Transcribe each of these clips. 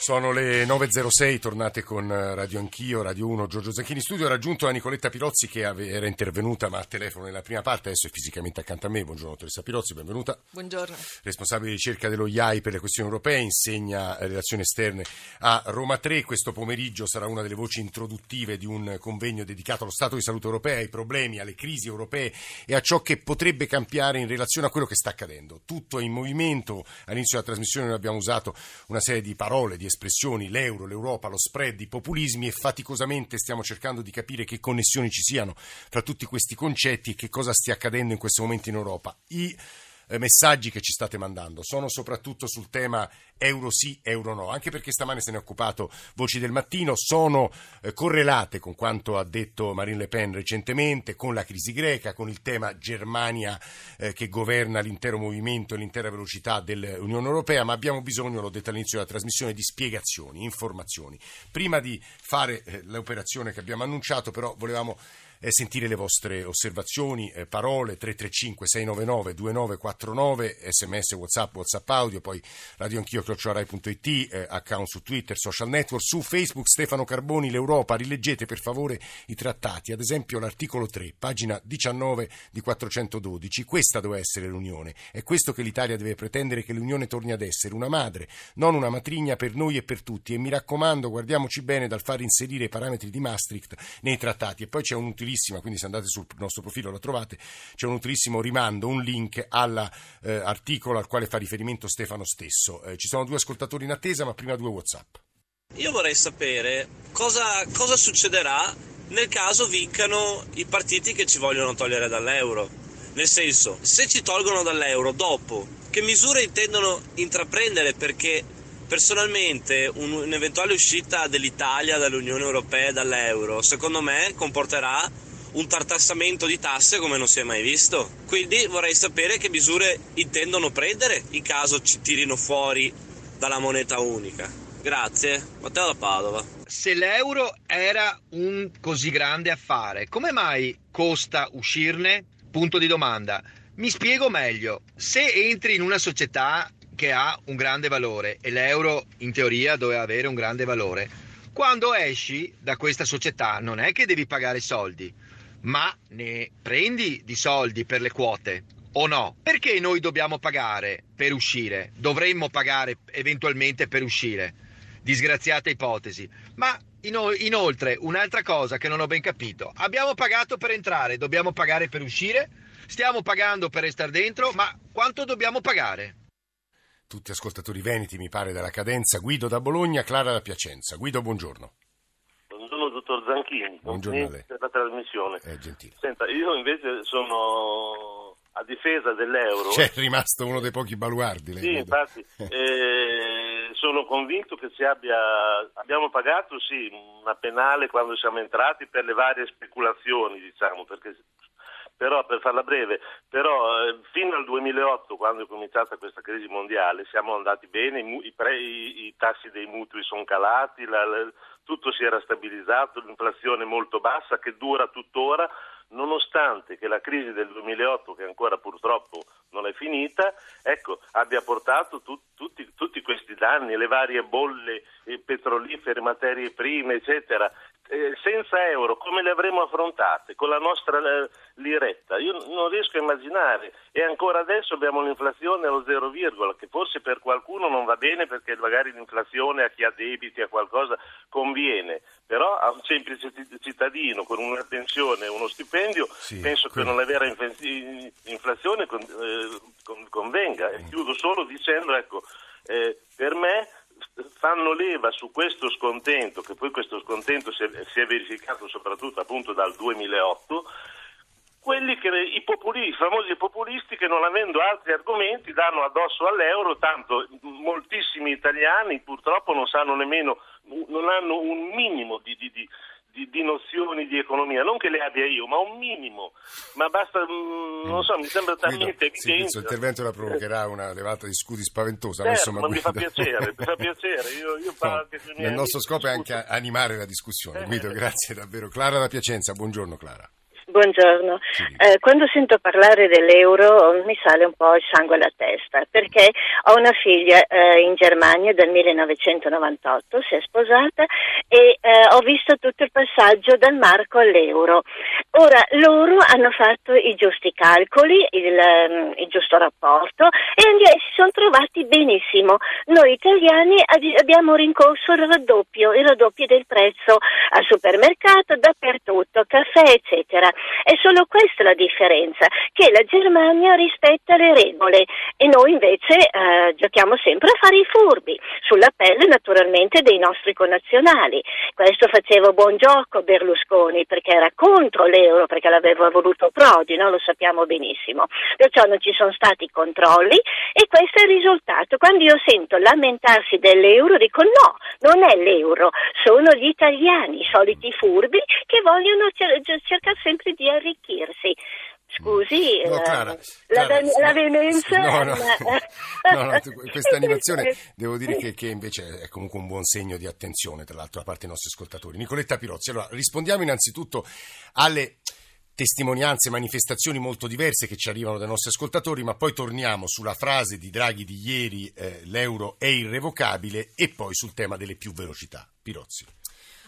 Sono le 9.06, tornate con Radio Anch'io, Radio 1, Giorgio Zanchini studio. Ho raggiunto la Nicoletta Pirozzi che era intervenuta ma a telefono nella prima parte, adesso è fisicamente accanto a me. Buongiorno dottoressa Pirozzi, benvenuta. Buongiorno. Responsabile di ricerca dello IAI per le questioni europee, insegna relazioni esterne a Roma 3. Questo pomeriggio sarà una delle voci introduttive di un convegno dedicato allo stato di salute europea, ai problemi, alle crisi europee e a ciò che potrebbe cambiare in relazione a quello che sta accadendo. Tutto è in movimento. All'inizio della trasmissione noi abbiamo usato una serie di parole, di espressioni, l'euro, l'Europa, lo spread, i populismi e faticosamente stiamo cercando di capire che connessioni ci siano fra tutti questi concetti e che cosa stia accadendo in questo momento in Europa. I messaggi che ci state mandando. Sono soprattutto sul tema euro sì, euro no, anche perché stamane se ne è occupato Voci del Mattino, sono eh, correlate con quanto ha detto Marine Le Pen recentemente, con la crisi greca, con il tema Germania eh, che governa l'intero movimento e l'intera velocità dell'Unione Europea, ma abbiamo bisogno, l'ho detto all'inizio della trasmissione, di spiegazioni, informazioni. Prima di fare eh, l'operazione che abbiamo annunciato, però volevamo eh, sentire le vostre osservazioni, eh, parole 335 699 2949, sms, whatsapp, whatsapp audio, poi radioanchio chiocciorai.it, eh, account su Twitter, social network, su Facebook Stefano Carboni, l'Europa, rileggete per favore i trattati, ad esempio l'articolo 3, pagina 19 di 412, questa deve essere l'Unione, è questo che l'Italia deve pretendere che l'Unione torni ad essere, una madre, non una matrigna per noi e per tutti. E mi raccomando guardiamuci bene dal far inserire i parametri di Maastricht nei trattati. E poi c'è un utilizzo utilissima, quindi se andate sul nostro profilo la trovate, c'è un utilissimo rimando, un link all'articolo eh, al quale fa riferimento Stefano stesso. Eh, ci sono due ascoltatori in attesa, ma prima due WhatsApp. Io vorrei sapere cosa, cosa succederà nel caso vincano i partiti che ci vogliono togliere dall'euro. Nel senso, se ci tolgono dall'euro dopo, che misure intendono intraprendere? Perché Personalmente un'eventuale uscita dell'Italia dall'Unione Europea e dall'euro, secondo me, comporterà un tartassamento di tasse come non si è mai visto. Quindi vorrei sapere che misure intendono prendere in caso ci tirino fuori dalla moneta unica. Grazie, Matteo da Padova. Se l'euro era un così grande affare, come mai costa uscirne? Punto di domanda. Mi spiego meglio. Se entri in una società che ha un grande valore e l'euro in teoria doveva avere un grande valore. Quando esci da questa società non è che devi pagare soldi, ma ne prendi di soldi per le quote o no? Perché noi dobbiamo pagare per uscire? Dovremmo pagare eventualmente per uscire. Disgraziata ipotesi. Ma inoltre, un'altra cosa che non ho ben capito. Abbiamo pagato per entrare, dobbiamo pagare per uscire? Stiamo pagando per restare dentro, ma quanto dobbiamo pagare? Tutti ascoltatori veneti, mi pare, dalla cadenza. Guido da Bologna, Clara da Piacenza. Guido, buongiorno. Buongiorno, dottor Zanchini. Buongiorno a lei. Per la trasmissione. È gentile. Senta, io invece sono a difesa dell'euro. C'è rimasto uno dei pochi baluardi. Lei sì, vedo. infatti. eh, sono convinto che si abbia. Abbiamo pagato, sì, una penale quando siamo entrati per le varie speculazioni, diciamo, perché però per farla breve, però eh, fino al 2008 quando è cominciata questa crisi mondiale siamo andati bene, i, i, pre, i, i tassi dei mutui sono calati, la, la, tutto si era stabilizzato, l'inflazione molto bassa che dura tuttora, nonostante che la crisi del 2008, che ancora purtroppo non è finita, ecco, abbia portato tu, tutti, tutti, questi danni, le varie bolle petrolifere, materie prime, eccetera, eh, senza euro come le avremmo affrontate con la nostra eh, liretta? Io non riesco a immaginare e ancora adesso abbiamo l'inflazione allo zero virgola che forse per qualcuno non va bene perché magari l'inflazione a chi ha debiti, a qualcosa conviene, però a un semplice cittadino con una pensione e uno stipendio sì, penso quindi... che una vera inflazione eh, convenga. E chiudo solo dicendo, ecco, eh, per me fanno leva su questo scontento, che poi questo scontento si è, si è verificato soprattutto appunto dal 2008, quelli che i, populi, i famosi populisti che non avendo altri argomenti danno addosso all'euro, tanto moltissimi italiani purtroppo non sanno nemmeno, non hanno un minimo di, di, di di, di, nozioni di economia, non che le abbia io, ma un minimo. Ma basta, mm, non so, mi sembra talmente evidente. Sì, questo intervento la provocherà una levata di scudi spaventosa. Certo, ma, ma mi fa piacere, mi fa piacere. Io, io no, no, il nostro scopo è anche animare la discussione. Guido, grazie davvero. Clara da Piacenza, buongiorno Clara. Buongiorno. Eh, quando sento parlare dell'euro mi sale un po' il sangue alla testa perché ho una figlia eh, in Germania dal 1998, si è sposata e eh, ho visto tutto il passaggio dal marco all'euro. Ora loro hanno fatto i giusti calcoli, il, um, il giusto rapporto e si sono trovati benissimo. Noi italiani abbiamo rincorso il raddoppio, il raddoppio del prezzo al supermercato, dappertutto, caffè eccetera. È solo questa la differenza, che la Germania rispetta le regole e noi invece eh, giochiamo sempre a fare i furbi, sulla pelle naturalmente dei nostri connazionali. Questo faceva buon gioco Berlusconi perché era contro l'euro, perché l'aveva voluto Prodi, no? lo sappiamo benissimo. Perciò non ci sono stati controlli e questo è il risultato. Quando io sento lamentarsi dell'euro dico no, non è l'euro, sono gli italiani, i soliti furbi che vogliono cer- cercare sempre di arricchirsi. Scusi, no, eh, Clara, la, Clara, la, la veemenza. No, no, no, no questa animazione devo dire che, che, invece è comunque un buon segno di attenzione, tra l'altro, da parte dei nostri ascoltatori. Nicoletta Pirozzi, allora rispondiamo innanzitutto alle testimonianze, manifestazioni molto diverse che ci arrivano dai nostri ascoltatori, ma poi torniamo sulla frase di Draghi di ieri, eh, l'euro è irrevocabile, e poi sul tema delle più velocità. Pirozzi.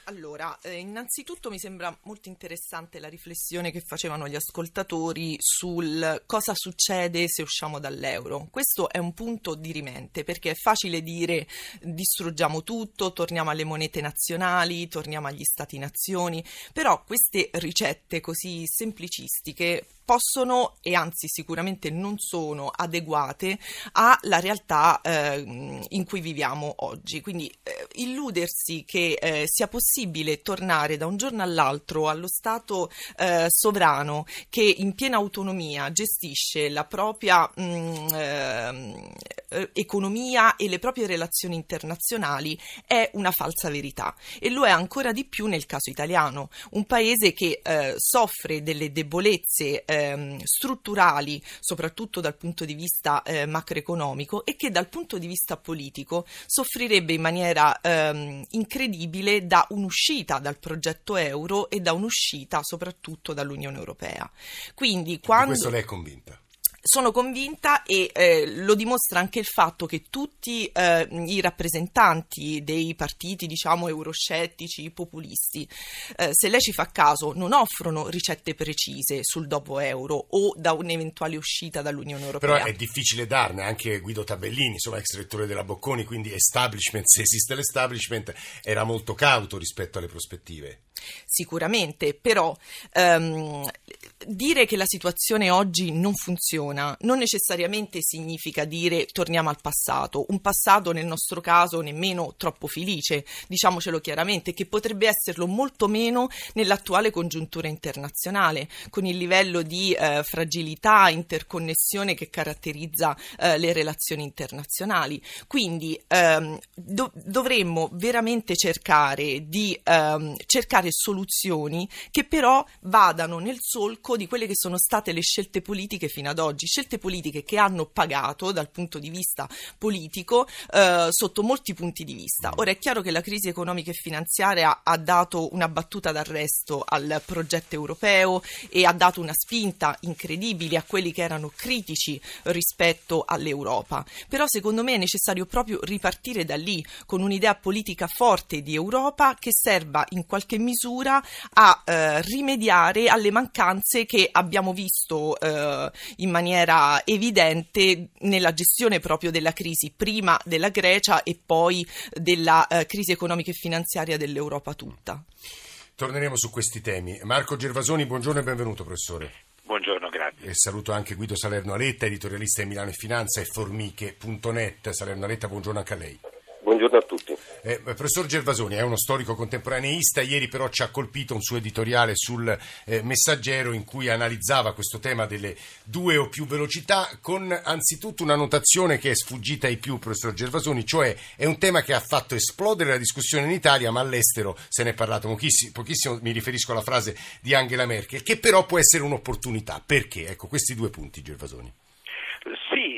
Allora, eh, innanzitutto mi sembra molto interessante la riflessione che facevano gli ascoltatori sul cosa succede se usciamo dall'euro. Questo è un punto dirimente perché è facile dire distruggiamo tutto, torniamo alle monete nazionali, torniamo agli stati-nazioni, però queste ricette così semplicistiche possono e anzi sicuramente non sono adeguate alla realtà eh, in cui viviamo oggi. Quindi eh, illudersi che eh, sia possibile tornare da un giorno all'altro allo Stato eh, sovrano che in piena autonomia gestisce la propria mh, mm, ehm, eh, economia e le proprie relazioni internazionali è una falsa verità e lo è ancora di più nel caso italiano, un paese che eh, soffre delle debolezze ehm, strutturali, soprattutto dal punto di vista eh, macroeconomico, e che dal punto di vista politico soffrirebbe in maniera ehm, incredibile da un'uscita dal progetto euro e da un'uscita soprattutto dall'Unione Europea. Quindi quando... Di questo lei è convinta? Sono convinta e eh, lo dimostra anche il fatto che tutti eh, i rappresentanti dei partiti, diciamo, euroscettici, populisti, eh, se lei ci fa caso, non offrono ricette precise sul dopo euro o da un'eventuale uscita dall'Unione Europea. Però è difficile darne, anche Guido Tabellini, insomma, ex rettore della Bocconi, quindi establishment, se esiste l'establishment, era molto cauto rispetto alle prospettive. Sicuramente, però ehm, dire che la situazione oggi non funziona non necessariamente significa dire torniamo al passato, un passato nel nostro caso nemmeno troppo felice, diciamocelo chiaramente, che potrebbe esserlo molto meno nell'attuale congiuntura internazionale, con il livello di eh, fragilità, interconnessione che caratterizza eh, le relazioni internazionali. Quindi ehm, do- dovremmo veramente cercare di ehm, cercare soluzioni che però vadano nel solco di quelle che sono state le scelte politiche fino ad oggi, scelte politiche che hanno pagato dal punto di vista politico eh, sotto molti punti di vista. Ora è chiaro che la crisi economica e finanziaria ha dato una battuta d'arresto al progetto europeo e ha dato una spinta incredibile a quelli che erano critici rispetto all'Europa. Però secondo me è necessario proprio ripartire da lì con un'idea politica forte di Europa che serva in qualche misura misura a eh, rimediare alle mancanze che abbiamo visto eh, in maniera evidente nella gestione proprio della crisi, prima della Grecia e poi della eh, crisi economica e finanziaria dell'Europa tutta. Torneremo su questi temi. Marco Gervasoni, buongiorno e benvenuto professore. Buongiorno, grazie. E saluto anche Guido Salerno Aletta, editorialista di Milano e Finanza e formiche.net. Salerno Aletta, buongiorno anche a lei. Buongiorno a tutti. Eh, professor Gervasoni è uno storico contemporaneista, ieri però ci ha colpito un suo editoriale sul eh, Messaggero in cui analizzava questo tema delle due o più velocità con anzitutto una notazione che è sfuggita ai più, professor Gervasoni, cioè è un tema che ha fatto esplodere la discussione in Italia ma all'estero se ne è parlato pochissimo, pochissimo mi riferisco alla frase di Angela Merkel, che però può essere un'opportunità. Perché? Ecco, questi due punti, Gervasoni.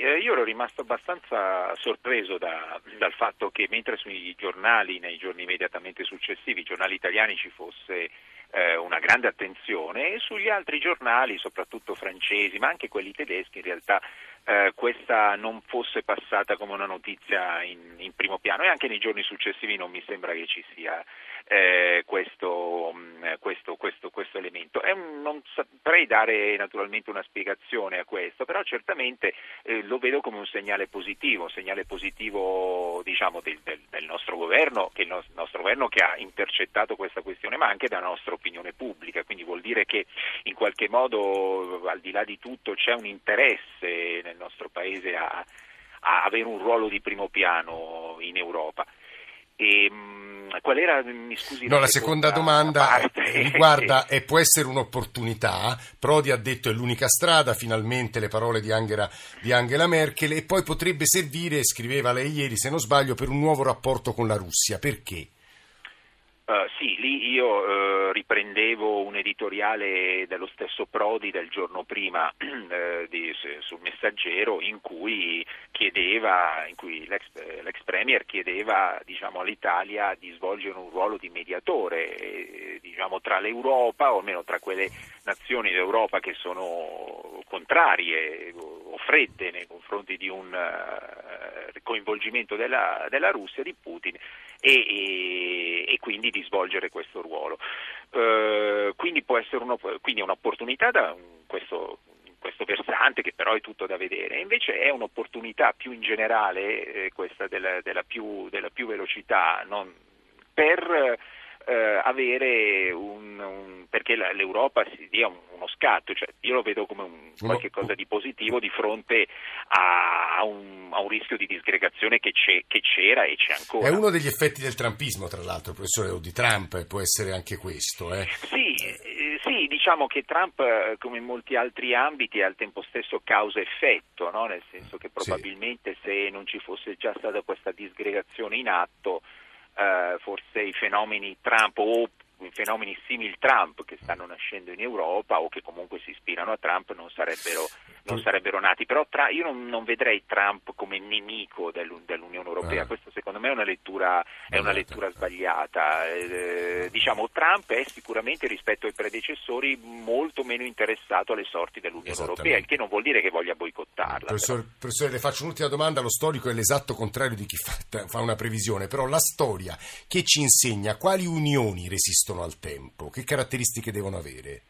Eh, io ero rimasto abbastanza sorpreso da, dal fatto che mentre sui giornali, nei giorni immediatamente successivi, i giornali italiani ci fosse eh, una grande attenzione e sugli altri giornali, soprattutto francesi, ma anche quelli tedeschi, in realtà eh, questa non fosse passata come una notizia in, in, primo piano e anche nei giorni successivi non mi sembra che ci sia eh, questo, mm, questo, questo, questo, elemento. Un, non saprei dare naturalmente una spiegazione a questo, però certamente eh, lo vedo come un segnale positivo, un segnale positivo diciamo, del, del, del, nostro governo, che il nostro governo che ha intercettato questa questione, ma anche della nostra opinione pubblica, quindi vuol dire che in qualche modo al di là di tutto c'è un interesse nel nostro Paese a, a avere un ruolo di primo piano in Europa. E, mm, qual era, mi scusi, no, la seconda, domanda parte. riguarda e può essere un'opportunità. Prodi ha detto è l'unica strada, finalmente le parole di Angela, di Angela Merkel e poi potrebbe servire, scriveva lei ieri se non sbaglio, per un nuovo rapporto con la Russia. Perché? Uh, sì, lì io uh, riprendevo un editoriale dello stesso Prodi del giorno prima uh, di, sul Messaggero in cui, chiedeva, in cui l'ex, l'ex, Premier chiedeva diciamo, all'Italia di svolgere un ruolo di mediatore eh, diciamo, tra l'Europa, o almeno tra quelle nazioni d'Europa che sono contrarie o fredde nei confronti di un coinvolgimento della, della Russia, di Putin e, e, e quindi di svolgere questo ruolo. Uh, quindi può essere uno, quindi un'opportunità da questo, questo versante che però è tutto da vedere, invece è un'opportunità più in generale eh, questa della, della, più, della, più, velocità non, per eh, avere un, un, perché l'Europa si dia un, uno scatto, cioè io lo vedo come un, qualche cosa di positivo di fronte a, un, a un, rischio di disgregazione che, che, c'era e c'è ancora. È uno degli effetti del trumpismo, tra l'altro, professore, o di Trump, può essere anche questo. Eh? Sì, eh, sì, diciamo che Trump, eh, come in molti altri ambiti, è al tempo stesso causa-effetto, no? nel senso che probabilmente sì. se non ci fosse già stata questa disgregazione in atto, eh, forse i fenomeni Trump o fenomeni simili Trump che stanno nascendo in Europa o che comunque si ispirano a Trump non sarebbero, non sarebbero nati. Però tra, io non, non, vedrei Trump come nemico dell'Unione Europea, ah. questa secondo me è una lettura, è una lettura sbagliata. Eh, diciamo, Trump è sicuramente rispetto ai predecessori molto meno interessato alle sorti dell'Unione Europea, il che non vuol dire che voglia boicottarla. Professore, professore, le faccio un'ultima domanda, lo storico è l'esatto contrario di chi fa, fa una previsione, però la storia che ci insegna quali unioni resistono al tempo? Che caratteristiche devono avere?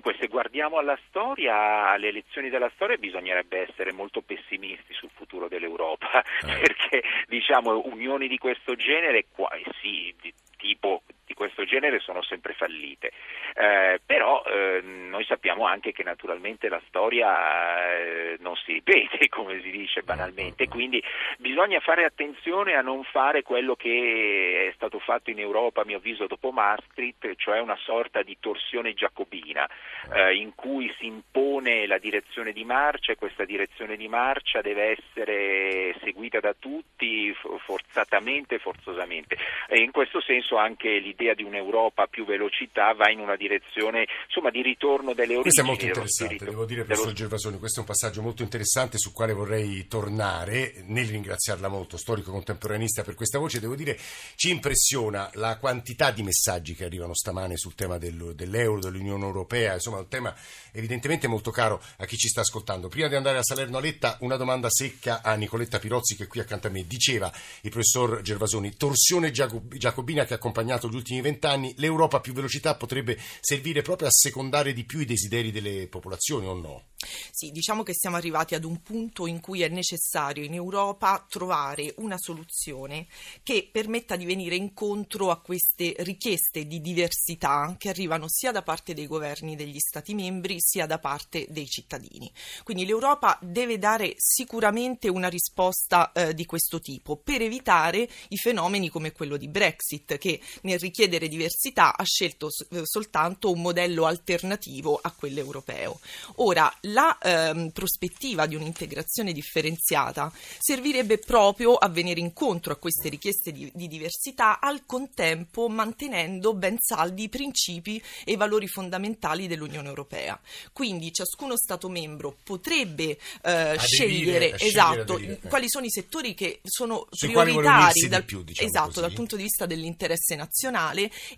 Dunque, se guardiamo alla storia, alle elezioni della storia, bisognerebbe essere molto pessimisti sul futuro dell'Europa, eh. perché diciamo unioni di questo genere, qua, sì, di tipo di questo genere sono sempre fallite. Eh, però eh, noi sappiamo anche che naturalmente la storia eh, non si ripete, come si dice banalmente, quindi bisogna fare attenzione a non fare quello che è stato fatto in Europa, a mio avviso, dopo Maastricht, cioè una sorta di torsione giacobina, eh, in cui si impone la direzione di marcia e questa direzione di marcia deve essere seguita da tutti forzatamente forzosamente. E in questo senso anche l'idea l'idea di un'Europa a più velocità va in una direzione insomma, di ritorno delle origini. Questo è molto interessante, devo dire, professor dello... Gervasoni, questo è un passaggio molto interessante su quale vorrei tornare, nel ringraziarla molto, storico contemporaneista per questa voce, devo dire ci impressiona la quantità di messaggi che arrivano stamane sul tema del, dell'euro, dell'Unione Europea, insomma un tema evidentemente molto caro a chi ci sta ascoltando. Prima di andare a Salerno a Letta, una domanda secca a Nicoletta Pirozzi che è qui accanto a me. Diceva il professor Gervasoni, torsione giacobina che ha accompagnato gli ultimi ultimi vent'anni l'Europa a più velocità potrebbe servire proprio a secondare di più i desideri delle popolazioni o no? Sì, diciamo che siamo arrivati ad un punto in cui è necessario in Europa trovare una soluzione che permetta di venire incontro a queste richieste di diversità che arrivano sia da parte dei governi degli Stati membri sia da parte dei cittadini. Quindi l'Europa deve dare sicuramente una risposta eh, di questo tipo per evitare i fenomeni come quello di Brexit che nel richiedere diversità ha scelto eh, soltanto un modello alternativo a quello europeo. Ora, la ehm, prospettiva di un'integrazione differenziata servirebbe proprio a venire incontro a queste richieste di, di diversità, al contempo mantenendo ben saldi i principi e i valori fondamentali dell'Unione Europea. Quindi ciascuno Stato membro potrebbe eh, scegliere, esatto, aderire, eh. quali sono i settori che sono Sui prioritari dal, più, diciamo esatto, dal punto di vista dell'interesse nazionale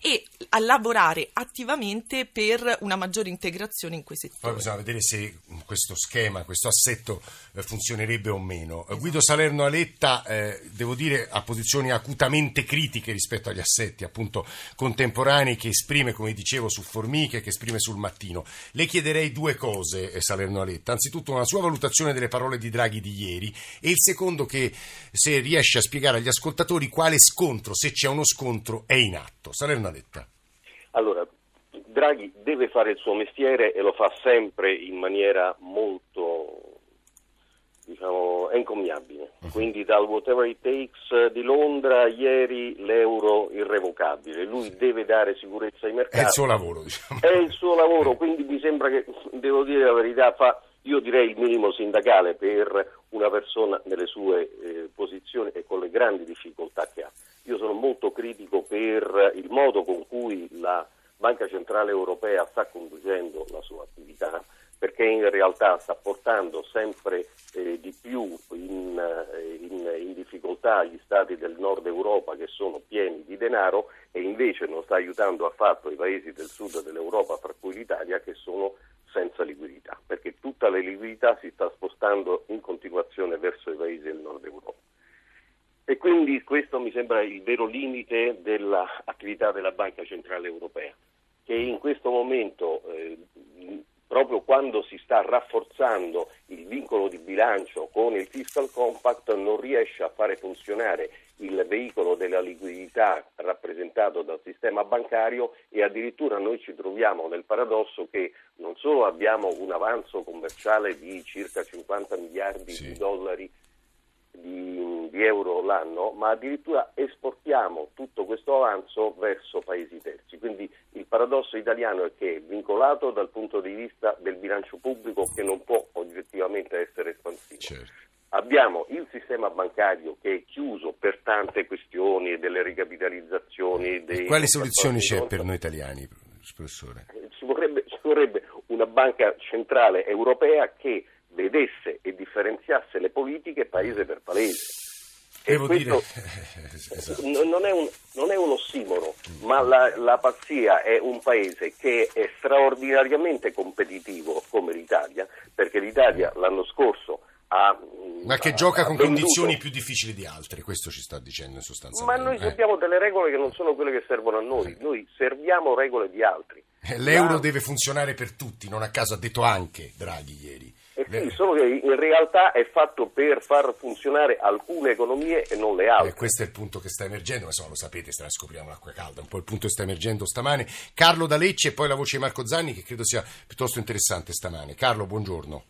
e a lavorare attivamente per una maggiore integrazione in quei Poi settori. bisogna vedere se questo schema, questo assetto eh, funzionerebbe o meno. Esatto. Guido Salerno Aletta, eh, devo dire, ha posizioni acutamente critiche rispetto agli assetti appunto contemporanei che esprime, come dicevo, su Formiche, che esprime sul Mattino. Le chiederei due cose, eh, Salerno Aletta. Anzitutto una sua valutazione delle parole di Draghi di ieri e il secondo che se riesce a spiegare agli ascoltatori quale scontro, se c'è uno scontro, è in atto. Salerno Aletta. Allora, Draghi deve fare il suo mestiere e lo fa sempre in maniera molto, diciamo, encomiabile. Quindi dal whatever it takes di Londra ieri l'euro irrevocabile. Lui deve dare sicurezza ai È mercati. il suo lavoro, diciamo. È il suo lavoro, quindi mi sembra che, devo dire la verità, fa, io direi il minimo sindacale per una persona nelle sue eh, posizioni e con le grandi difficoltà che ha. Io sono molto critico per il modo con cui la Banca Centrale Europea sta conducendo la sua attività, perché in realtà sta portando sempre eh, di più in, eh, in- in difficoltà gli stati del nord Europa che sono pieni di denaro e invece non sta aiutando affatto i paesi del sud dell'Europa, fra cui l'Italia, che sono senza liquidità, perché tutta la liquidità si sta spostando in continuazione verso i paesi del nord Europa. E quindi questo mi sembra il vero limite dell'attività della Banca Centrale Europea, che in questo momento, eh, proprio quando si sta rafforzando il vincolo di bilancio con il fiscal compact, non riesce a fare funzionare il veicolo della liquidità rappresentato dal sistema bancario e addirittura noi ci troviamo nel paradosso che non solo abbiamo un avanzo commerciale di circa 50 miliardi Sì. di dollari di, di euro l'anno, ma addirittura esportiamo tutto questo avanzo verso paesi terzi. Quindi il paradosso italiano è che è vincolato dal punto di vista del bilancio pubblico che non può oggettivamente essere espansivo. Certo. Abbiamo il sistema bancario che è chiuso per tante questioni delle ricapitalizzazioni. Dei Quali soluzioni c'è per noi italiani, professore? ci vorrebbe, ci vorrebbe una banca centrale europea che vedesse e differenziasse le politiche paese per paese. E Devo dire... questo esatto. n- non, è un, non è un ossimoro, ma la, la pazzia è un paese che è straordinariamente competitivo come l'Italia, perché l'Italia l'anno scorso ha... Ma che ha- gioca con venduto- condizioni più difficili di altre, questo ci sta dicendo in sostanza. Ma noi abbiamo delle regole che non sono quelle che servono a noi, noi serviamo regole di altri. L'euro Ma- deve funzionare per tutti, non a caso ha detto anche Draghi ieri. Eh sì, solo che in realtà è fatto per far funzionare alcune economie e non le Eh, altre. questo è il punto che sta emergendo, ma insomma lo sapete, se la scopriamo l'acqua calda, un po' il punto che sta emergendo stamane. Carlo da Lecce e poi la voce di Marco Zanni che credo sia piuttosto interessante stamane. Carlo, buongiorno.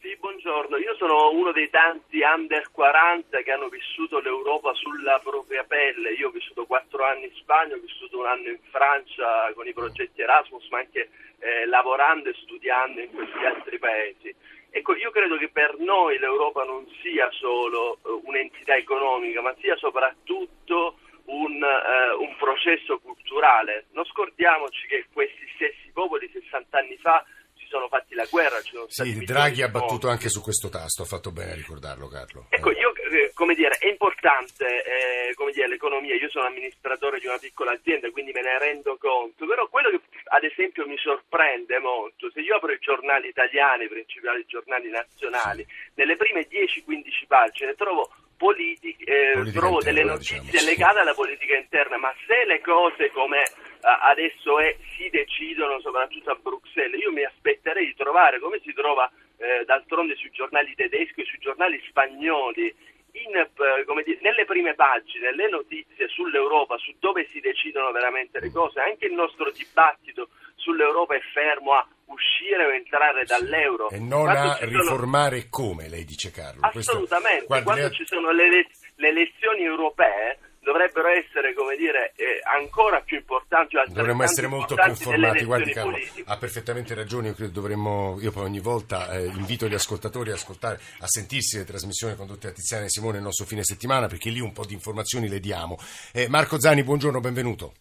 Sì, buongiorno. Io sono uno dei tanti under 40 che hanno vissuto l'Europa sulla propria pelle. Io ho vissuto quattro anni in Spagna, ho vissuto un anno in Francia con i progetti Erasmus, ma anche eh, lavorando e studiando in questi altri paesi. Ecco, io credo che per noi l'Europa non sia solo eh, un'entità economica, ma sia soprattutto un, eh, un processo culturale. Non scordiamoci che questi stessi popoli 60 anni fa sono fatti la guerra. Sì, Draghi ha battuto anche su questo tasto, ha fatto bene a ricordarlo Carlo. Ecco, Eh. io, eh, come dire, è importante, eh, come dire, l'economia, io sono amministratore di una piccola azienda, quindi me ne rendo conto, però quello che ad esempio mi sorprende molto, se io apro i giornali italiani, i principali giornali nazionali, nelle prime 10-15 pagine trovo politiche, eh, Politica trovo delle interna, notizie diciamo, sì. legate alla politica interna, ma se le cose come eh, adesso è, si decidono soprattutto a Bruxelles, io mi aspetterei di trovare, come si trova eh, d'altronde sui giornali tedeschi e sui giornali spagnoli, in, eh, come dire, nelle prime pagine, le notizie sull'Europa, su dove si decidono veramente le cose, anche il nostro dibattito sull'Europa è fermo a uscire o entrare dall'euro. E non Quando a sono- riformare come, lei dice Carlo. Questo- Assolutamente, guardi, quando lei- ci sono le, le elezioni europee dovrebbero essere, come dire, eh, ancora più importanti. Dovremmo essere molto più informati. Guardi Carlo, ha perfettamente ragione, io credo dovremmo, io poi ogni volta eh, invito gli ascoltatori a, ascoltare, a sentirsi le trasmissioni condotte da Tiziana e Simone il nostro fine settimana, perché lì un po' di informazioni le diamo. Eh, Marco Zani, buongiorno, benvenuto.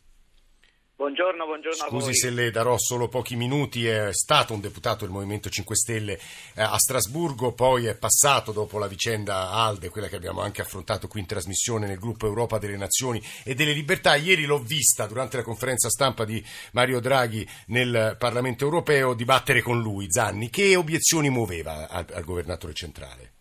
Buongiorno, buongiorno Scusi se le darò solo pochi minuti, è stato un deputato del Movimento 5 Stelle eh, a Strasburgo, poi è passato dopo la vicenda Alde, quella che abbiamo anche affrontato qui in trasmissione nel gruppo Europa delle Nazioni e delle Libertà. Ieri l'ho vista durante la conferenza stampa di Mario Draghi nel Parlamento europeo dibattere con lui, Zanni. Che obiezioni muoveva al, al governatore centrale?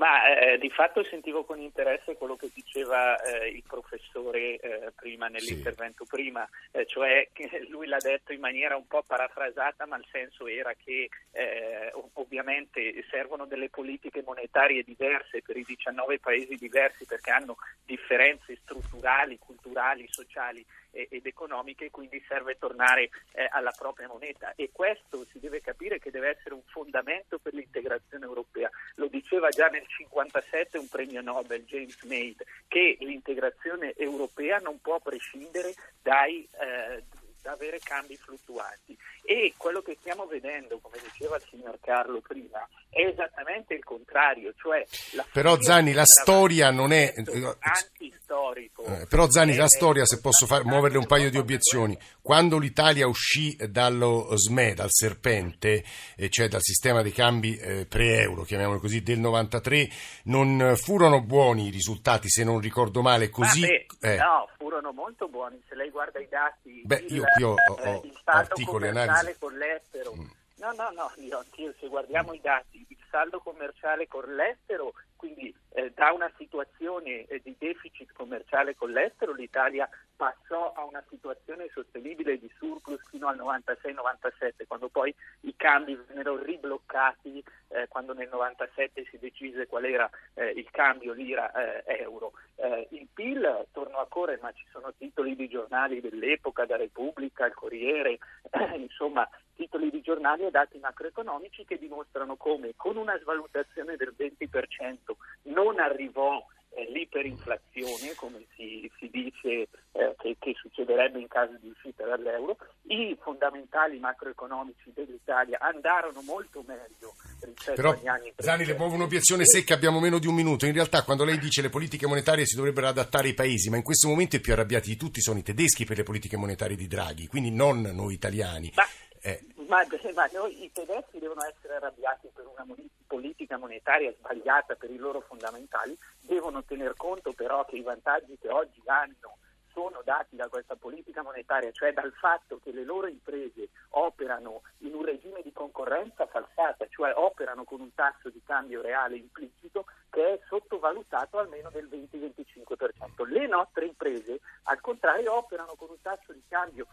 Ma eh, di fatto sentivo con interesse quello che diceva eh, il professore eh, prima nell'intervento sì. prima, eh, cioè che lui l'ha detto in maniera un po' parafrasata, ma il senso era che eh, ovviamente servono delle politiche monetarie diverse per i 19 paesi diversi perché hanno differenze strutturali, culturali, sociali ed economiche quindi serve tornare eh, alla propria moneta e questo si deve capire che deve essere un fondamento per l'integrazione europea. Lo diceva già nel 1957 un premio Nobel, James Maid, che l'integrazione europea non può prescindere dai, eh, da avere cambi fluttuanti. E quello che stiamo vedendo, come diceva il signor Carlo prima, è esattamente il contrario. Cioè Però Zani, la storia non è... Antistorico. Eh, però Zani, la storia, se posso far, muoverle un paio di obiezioni, quando l'Italia uscì dallo SME, dal serpente, eh, cioè dal sistema dei cambi eh, pre-euro, chiamiamolo così, del 93, non furono buoni i risultati, se non ricordo male, così... Beh, eh. No, furono molto buoni, se lei guarda i dati... Beh, il, io qui ho, ho, ho articoli, analisi. Con l'estero... Mm. No, no, no, io anch'io, se guardiamo i dati, il saldo commerciale con l'estero, quindi eh, da una situazione eh, di deficit commerciale con l'estero, l'Italia passò a una situazione sostenibile di surplus fino al 96-97, quando poi i cambi vennero ribloccati, eh, quando nel 97 si decise qual era eh, il cambio lira-euro. Eh, il PIL tornò a correre, ma ci sono titoli di giornali dell'epoca, da Repubblica, il Corriere, insomma titoli di giornali e dati macroeconomici che dimostrano come con una svalutazione del 20% non arrivò l'iperinflazione, come si, si dice eh, che, che, succederebbe in caso di uscita dall'euro, i fondamentali macroeconomici dell'Italia andarono molto meglio rispetto Però, agli anni precedenti. Zani, le muovo un'obiezione secca, abbiamo meno di un minuto. In realtà quando lei dice le politiche monetarie si dovrebbero adattare ai paesi, ma in questo momento i più arrabbiati di tutti sono i tedeschi per le politiche monetarie di Draghi, quindi non noi italiani. Ma... Eh. Ma, ma noi, i tedeschi devono essere arrabbiati per una politica monetaria sbagliata per i loro fondamentali, devono tener conto però che i vantaggi che oggi hanno sono dati da questa politica monetaria, cioè dal fatto che le loro imprese operano in un regime di concorrenza falsata, cioè operano con un tasso di cambio reale implicito che è sottovalutato almeno del 20-25%. Le nostre imprese, al contrario, operano con un tasso di cambio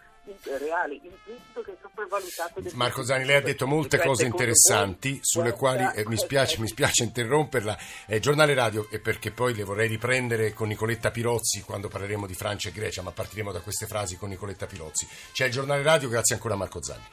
reale implicito che è sopravvalutato del Marco Zani, lei ha detto molte cose interessanti sulle quali eh, mi, spiace, mi spiace interromperla. Eh, giornale radio, e perché poi le vorrei riprendere con Nicoletta Pirozzi quando parleremo di Francia e Grecia, ma partiremo da queste frasi con Nicoletta Pirozzi. C'è il giornale radio, grazie ancora a Marco Zani.